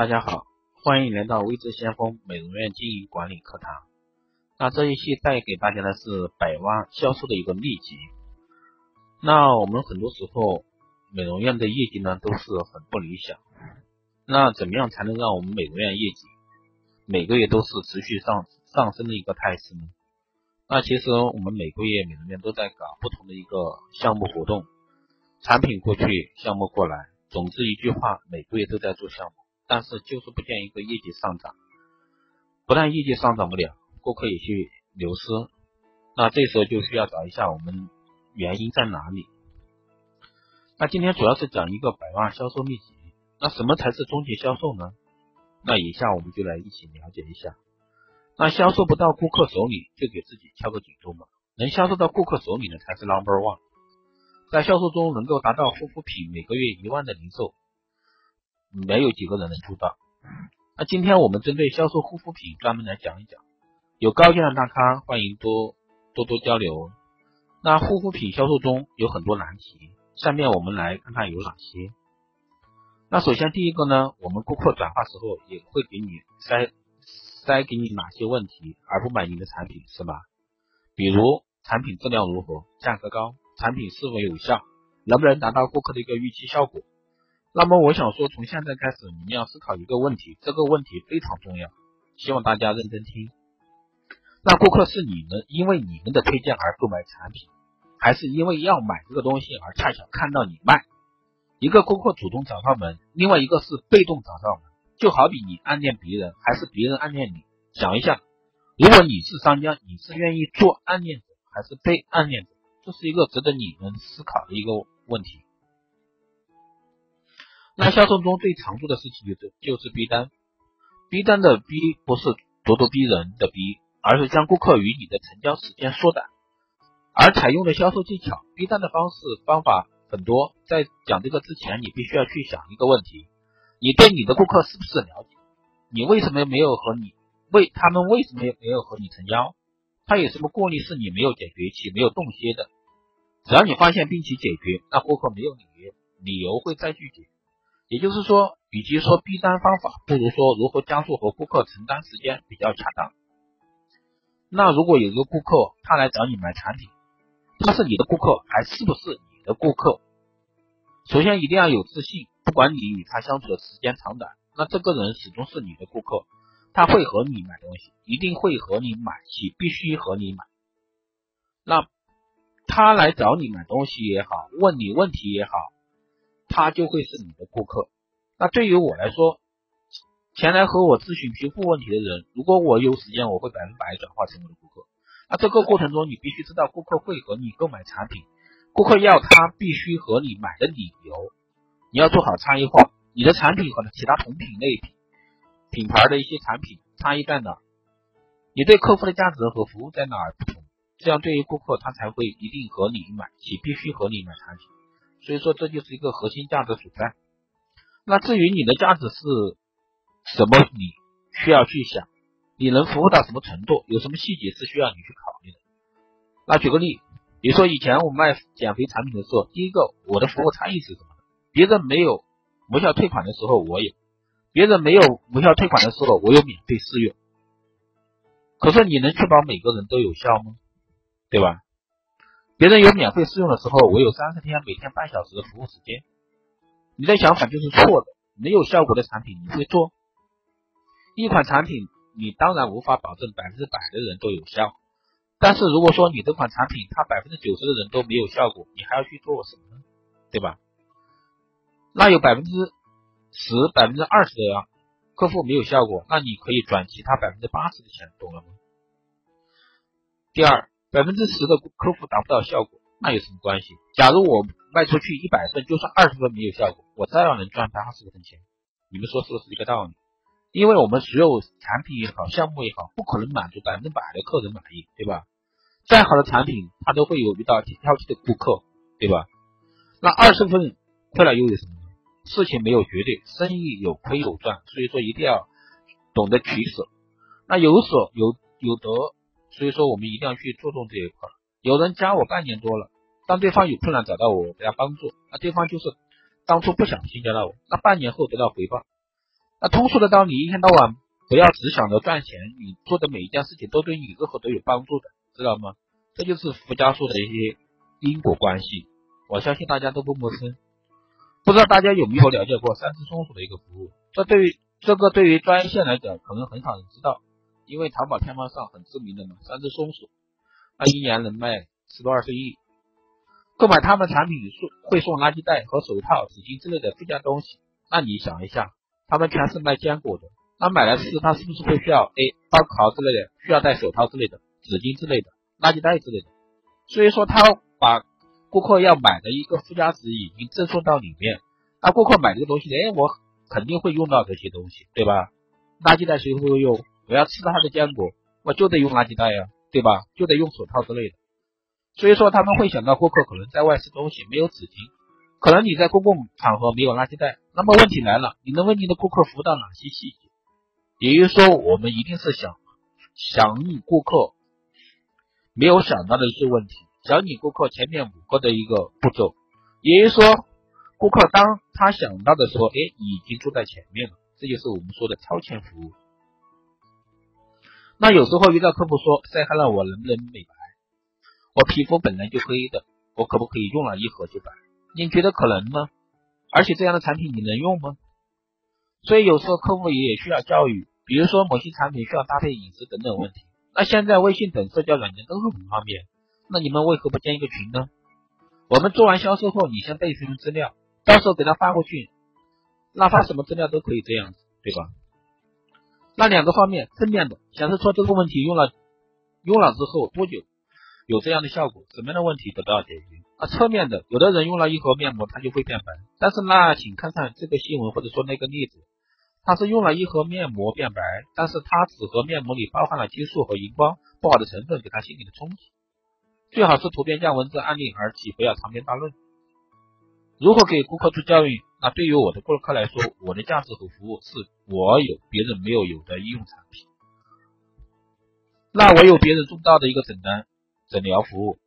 大家好，欢迎来到微知先锋美容院经营管理课堂。那这一期带给大家的是百万销售的一个秘籍。那我们很多时候美容院的业绩呢都是很不理想。那怎么样才能让我们美容院业绩每个月都是持续上上升的一个态势呢？那其实我们每个月美容院都在搞不同的一个项目活动，产品过去，项目过来，总之一句话，每个月都在做项目。但是就是不见一个业绩上涨，不但业绩上涨不了，顾客也去流失，那这时候就需要找一下我们原因在哪里。那今天主要是讲一个百万销售秘籍。那什么才是终极销售呢？那以下我们就来一起了解一下。那销售不到顾客手里，就给自己敲个警钟嘛。能销售到顾客手里的才是 number one。在销售中能够达到护肤品每个月一万的零售。没有几个人能做到。那今天我们针对销售护肤品专门来讲一讲，有高见的大咖欢迎多多多交流。那护肤品销售中有很多难题，下面我们来看看有哪些。那首先第一个呢，我们顾客转化时候也会给你塞塞给你哪些问题而不买你的产品是吧？比如产品质量如何，价格高，产品是否有效，能不能达到顾客的一个预期效果？那么我想说，从现在开始，你们要思考一个问题，这个问题非常重要，希望大家认真听。那顾客是你们因为你们的推荐而购买产品，还是因为要买这个东西而恰巧看到你卖？一个顾客主动找上门，另外一个是被动找上门，就好比你暗恋别人，还是别人暗恋你？想一下，如果你是商家，你是愿意做暗恋者，还是被暗恋者？这是一个值得你们思考的一个问题。那销售中最常做的事情就是就是逼单，逼单的逼不是咄咄逼人的逼，而是将顾客与你的成交时间缩短。而采用的销售技巧，逼单的方式方法很多。在讲这个之前，你必须要去想一个问题：你对你的顾客是不是了解？你为什么没有和你为他们为什么没有和你成交？他有什么顾虑是你没有解决且没有洞悉的？只要你发现并且解决，那顾客没有理由理由会再拒绝。也就是说，与其说逼单方法，不如说如何加速和顾客成单时间比较恰当。那如果有一个顾客他来找你买产品，他是你的顾客还是不是你的顾客？首先一定要有自信，不管你与他相处的时间长短，那这个人始终是你的顾客，他会和你买东西，一定会和你买，且必须和你买。那他来找你买东西也好，问你问题也好。他就会是你的顾客。那对于我来说，前来和我咨询皮肤问题的人，如果我有时间，我会百分百转化成我的顾客。那这个过程中，你必须知道顾客会和你购买产品，顾客要他必须和你买的理由，你要做好差异化。你的产品和其他同品类品牌的一些产品差异在哪？你对客户的价值和服务在哪儿不同？这样对于顾客，他才会一定和你买，且必须和你买产品。所以说，这就是一个核心价值所在。那至于你的价值是什么，你需要去想，你能服务到什么程度，有什么细节是需要你去考虑的。那举个例，比如说以前我卖减肥产品的时候，第一个我的服务差异是什么？别人没有无效退款的时候，我有；别人没有无效退款的时候，我有免费试用。可是你能确保每个人都有效吗？对吧？别人有免费试用的时候，我有三十天每天半小时的服务时间。你的想法就是错的，没有效果的产品你会做？一款产品你当然无法保证百分之百的人都有效，但是如果说你这款产品它百分之九十的人都没有效果，你还要去做什么呢？对吧？那有百分之十、百分之二十的客户没有效果，那你可以转其他百分之八十的钱，懂了吗？第二。百分之十的客户达不到效果，那有什么关系？假如我卖出去一百份，就算二十份没有效果，我照样能赚八十分钱。你们说是不是这个道理？因为我们所有产品也好，项目也好，不可能满足百分之百的客人满意，对吧？再好的产品，它都会有遇到挑剔的顾客，对吧？那二十份亏了又有什么？事情没有绝对，生意有亏有赚，所以说一定要懂得取舍。那有舍有有得。所以说，我们一定要去注重这一块。有人加我半年多了，当对方有困难找到我，我给他帮助，那对方就是当初不想添加到我，那半年后得到回报。那通俗的道理，一天到晚不要只想着赚钱，你做的每一件事情都对你日后都有帮助的，知道吗？这就是附加数的一些因果关系，我相信大家都不陌生。不知道大家有没有了解过三只松鼠的一个服务？这对于这个对于专业线来讲，可能很少人知道，因为淘宝天猫上很知名的嘛，三只松鼠，那一年能卖十多二十亿。购买他们产品送会送垃圾袋和手套、纸巾之类的附加东西。那你想一下，他们全是卖坚果的，那买来吃，他是不是会需要哎包烤之类的，需要戴手套之类的、纸巾之类的、垃圾袋之类的？所以说，他把顾客要买的一个附加值已经赠送到里面。那顾客买这个东西，哎，我肯定会用到这些东西，对吧？垃圾袋谁会用？我要吃他的坚果，我就得用垃圾袋呀，对吧？就得用手套之类的。所以说他们会想到顾客可能在外吃东西没有纸巾，可能你在公共场合没有垃圾袋。那么问题来了，你能为你的顾客服务到哪些细节？也就是说，我们一定是想想你顾客没有想到的一些问题，想你顾客前面五个的一个步骤。也就是说，顾客当他想到的时候，哎，已经坐在前面了。这就是我们说的超前服务。那有时候遇到客户说晒黑了，我能不能美白？我皮肤本来就黑的，我可不可以用了一盒就白？你觉得可能吗？而且这样的产品你能用吗？所以有时候客户也需要教育，比如说某些产品需要搭配饮食等等问题。那现在微信等社交软件都是很方便，那你们为何不建一个群呢？我们做完销售后，你先备份资料，到时候给他发过去，那发什么资料都可以这样子，对吧？那两个方面，正面的显示出这个问题用了用了之后多久？有这样的效果，什么样的问题得到解决？啊，侧面的，有的人用了一盒面膜，他就会变白。但是那请看看这个新闻或者说那个例子，他是用了一盒面膜变白，但是他纸盒面膜里包含了激素和荧光不好的成分，给他心理的冲击。最好是图片加文字案例，而起不要长篇大论。如何给顾客做教育？那对于我的顾客来说，我的价值和服务是我有别人没有有的医用产品。那我有别人做不到的一个诊断。诊疗服务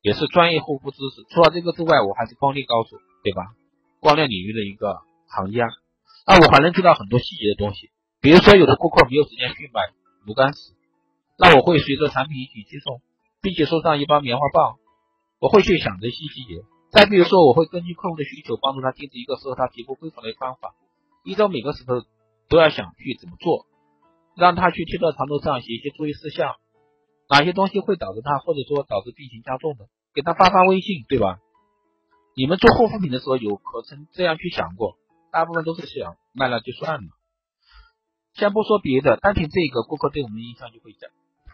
也是专业护肤知识。除了这个之外，我还是光电高手，对吧？光电领域的一个行家。那我还能知道很多细节的东西。比如说，有的顾客没有时间去买炉甘石，那我会随着产品一起寄送，并且送上一包棉花棒。我会去想这些细节。再比如说，我会根据客户的需求，帮助他定制一个适合他皮肤恢复的方法。一周每个时候都要想去怎么做，让他去贴到床头上写一些注意事项。哪些东西会导致他，或者说导致病情加重的，给他发发微信，对吧？你们做护肤品的时候有可曾这样去想过？大部分都是想卖了就算了。先不说别的，单凭这个，顾客对我们的印象就会加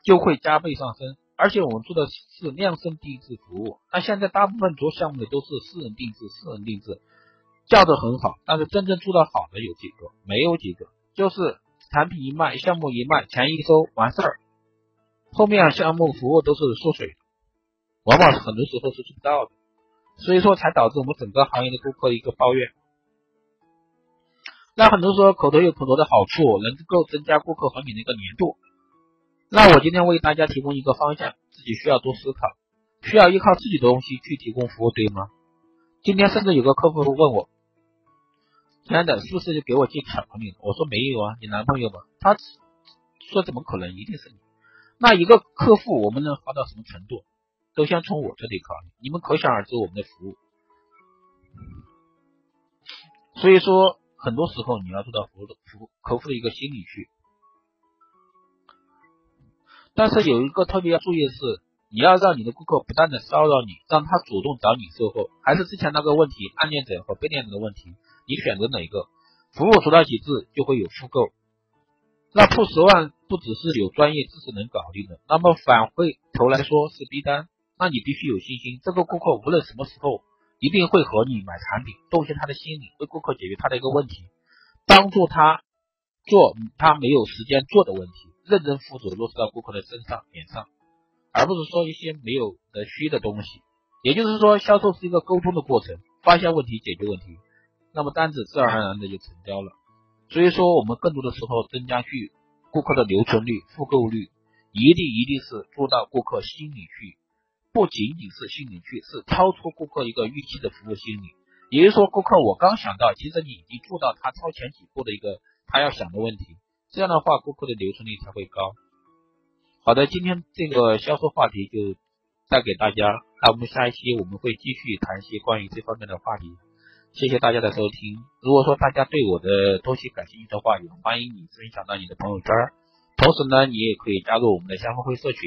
就会加倍上升。而且我们做的是量身定制服务，那现在大部分做项目的都是私人定制，私人定制叫的很好，但是真正做的好的有几个？没有几个，就是产品一卖，项目一卖，钱一收，完事儿。后面项目服务都是缩水，往往很多时候是做不到的，所以说才导致我们整个行业的顾客一个抱怨。那很多说口头有口头的好处，能够增加顾客和你的一个粘度。那我今天为大家提供一个方向，自己需要多思考，需要依靠自己的东西去提供服务，对吗？今天甚至有个客户问我，亲爱的，是不是就给我寄巧克力？我说没有啊，你男朋友吗？他说怎么可能，一定是你。那一个客户，我们能好到什么程度，都先从我这里考虑。你们可想而知我们的服务。所以说，很多时候你要做到服务的服客户的一个心理去。但是有一个特别要注意的是，你要让你的顾客不断的骚扰你，让他主动找你售后，还是之前那个问题，暗恋者和被恋者的问题，你选择哪个？服务做到极致，就会有复购。那破十万不只是有专业知识能搞定的，那么反回头来说是逼单，那你必须有信心，这个顾客无论什么时候一定会和你买产品，洞悉他的心理，为顾客解决他的一个问题，帮助他做他没有时间做的问题，认真负责落实到顾客的身上脸上，而不是说一些没有的虚的东西。也就是说，销售是一个沟通的过程，发现问题，解决问题，那么单子自然而然的就成交了。所以说，我们更多的时候增加去顾客的留存率、复购率，一定一定是做到顾客心里去，不仅仅是心里去，是超出顾客一个预期的服务心理。也就是说，顾客我刚想到，其实你已经做到他超前几步的一个他要想的问题，这样的话顾客的留存率才会高。好的，今天这个销售话题就带给大家，那我们下一期我们会继续谈一些关于这方面的话题。谢谢大家的收听。如果说大家对我的东西感兴趣的话，也欢迎你分享到你的朋友圈。同时呢，你也可以加入我们的相互会社群。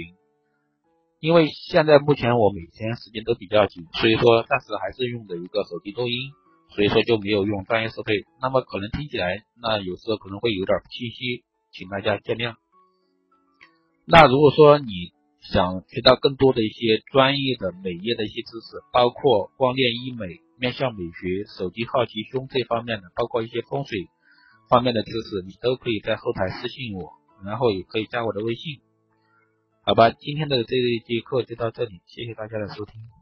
因为现在目前我每天时间都比较紧，所以说暂时还是用的一个手机录音，所以说就没有用专业设备。那么可能听起来，那有时候可能会有点清晰，请大家见谅。那如果说你想学到更多的一些专业的美业的一些知识，包括光电医美、面向美学、手机好奇胸这方面的，包括一些风水方面的知识，你都可以在后台私信我，然后也可以加我的微信。好吧，今天的这一节课就到这里，谢谢大家的收听。